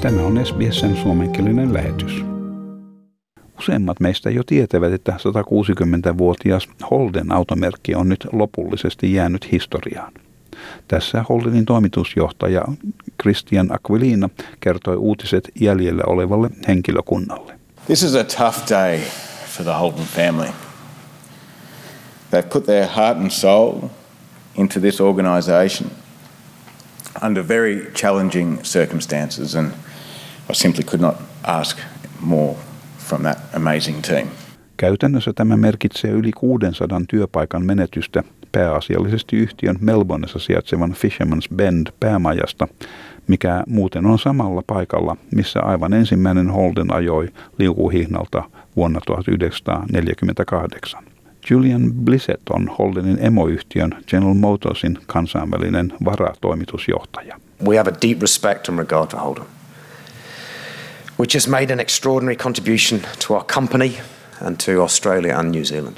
Tämä on SBSn suomenkielinen lähetys. Useimmat meistä jo tietävät, että 160-vuotias Holden automerkki on nyt lopullisesti jäänyt historiaan. Tässä Holdenin toimitusjohtaja Christian Aquilina kertoi uutiset jäljellä olevalle henkilökunnalle. This is a tough day for the Holden family. They've put their heart and soul into this organisation under very challenging circumstances, and I simply could not ask more from that amazing team. Käytännössä tämä merkitsee yli 600 työpaikan menetystä pääasiallisesti yhtiön Melbourneissa sijaitsevan Fisherman's Bend päämajasta, mikä muuten on samalla paikalla, missä aivan ensimmäinen Holden ajoi liukuhihnalta vuonna 1948. Julian Blissett on Holdenin emoyhtiön General Motorsin kansainvälinen varatoimitusjohtaja. We have a deep respect and regard for Holden, which has made an extraordinary contribution to our company and to Australia and New Zealand.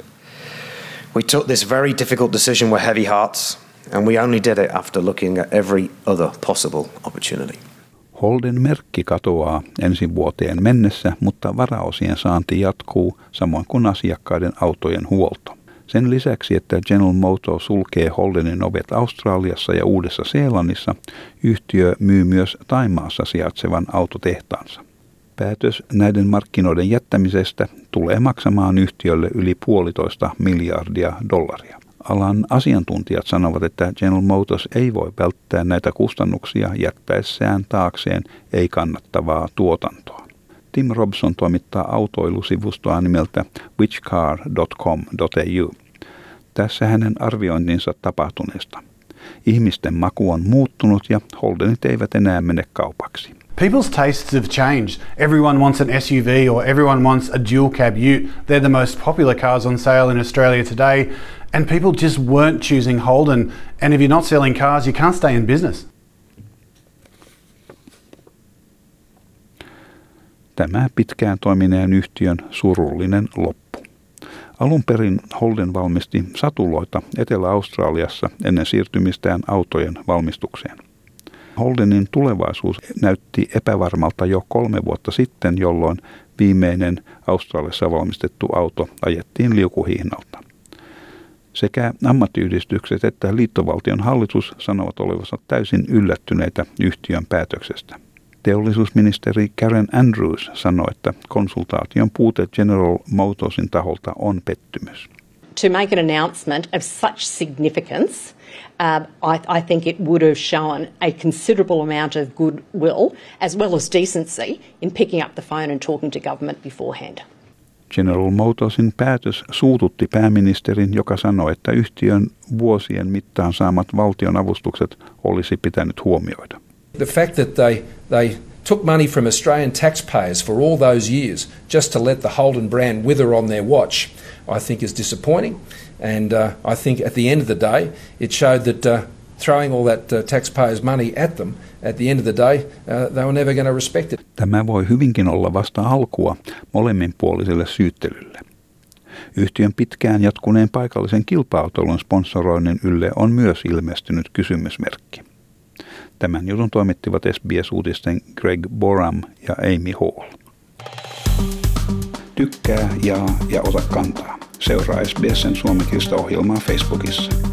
We took this very difficult decision with heavy hearts, and we only did it after looking at every other possible opportunity. Holden merkki katoaa ensi vuoteen mennessä, mutta varaosien saanti jatkuu, samoin kuin asiakkaiden autojen huolto. Sen lisäksi, että General Motors sulkee Holdenin ovet Australiassa ja Uudessa-Seelannissa, yhtiö myy myös Taimaassa sijaitsevan autotehtaansa. Päätös näiden markkinoiden jättämisestä tulee maksamaan yhtiölle yli puolitoista miljardia dollaria. Alan asiantuntijat sanovat, että General Motors ei voi välttää näitä kustannuksia jättäessään taakseen ei kannattavaa tuotantoa. Tim Robson toimittaa autoilusivustoa nimeltä whichcar.com.au. Tässä hänen arviointinsa tapahtuneesta. Ihmisten maku on muuttunut ja Holdenit eivät enää mene kaupaksi. People's tastes have changed. Everyone wants an SUV or everyone wants a dual cab ute. They're the most popular cars on sale in Australia today, and people just weren't choosing Holden. And if you're not selling cars, you can't stay in business. Tämä pitkään toimineen yhtiön surullinen loppu. Alun perin Holden valmisti satuloita Etelä-Australiassa ennen siirtymistään autojen valmistukseen. Holdenin tulevaisuus näytti epävarmalta jo kolme vuotta sitten, jolloin viimeinen Australiassa valmistettu auto ajettiin liukuhihnalta. Sekä ammattiyhdistykset että liittovaltion hallitus sanovat olevansa täysin yllättyneitä yhtiön päätöksestä. Teollisuusministeri Karen Andrews sanoi, että konsultaation puute General Motorsin taholta on pettymys. To make an announcement of such significance, uh, I, I think it would have shown a considerable amount of goodwill as well as decency in picking up the phone and talking to government beforehand. General Motorsin päätös suututti pääministerin, joka sanoi, että yhtiön vuosien mittaan saamat valtion avustukset olisi pitänyt huomioida. The fact that they, they took money from Australian taxpayers for all those years just to let the Holden brand wither on their watch, I think is disappointing. And uh, I think at the end of the day, it showed that uh, throwing all that uh, taxpayers' money at them, at the end of the day, uh, they were never going to respect it. Tämä voi hyvinkin olla vasta alkua molemminpuoliselle syyttelylle. Yhtiön pitkään jatkuneen paikallisen kilpa-autoilun sponsoroinnin ylle on myös ilmestynyt kysymysmerkki. Tämän jutun toimittivat SBS-uutisten Greg Boram ja Amy Hall. Tykkää, jaa ja ota kantaa. Seuraa SBSn suomenkielistä ohjelmaa Facebookissa.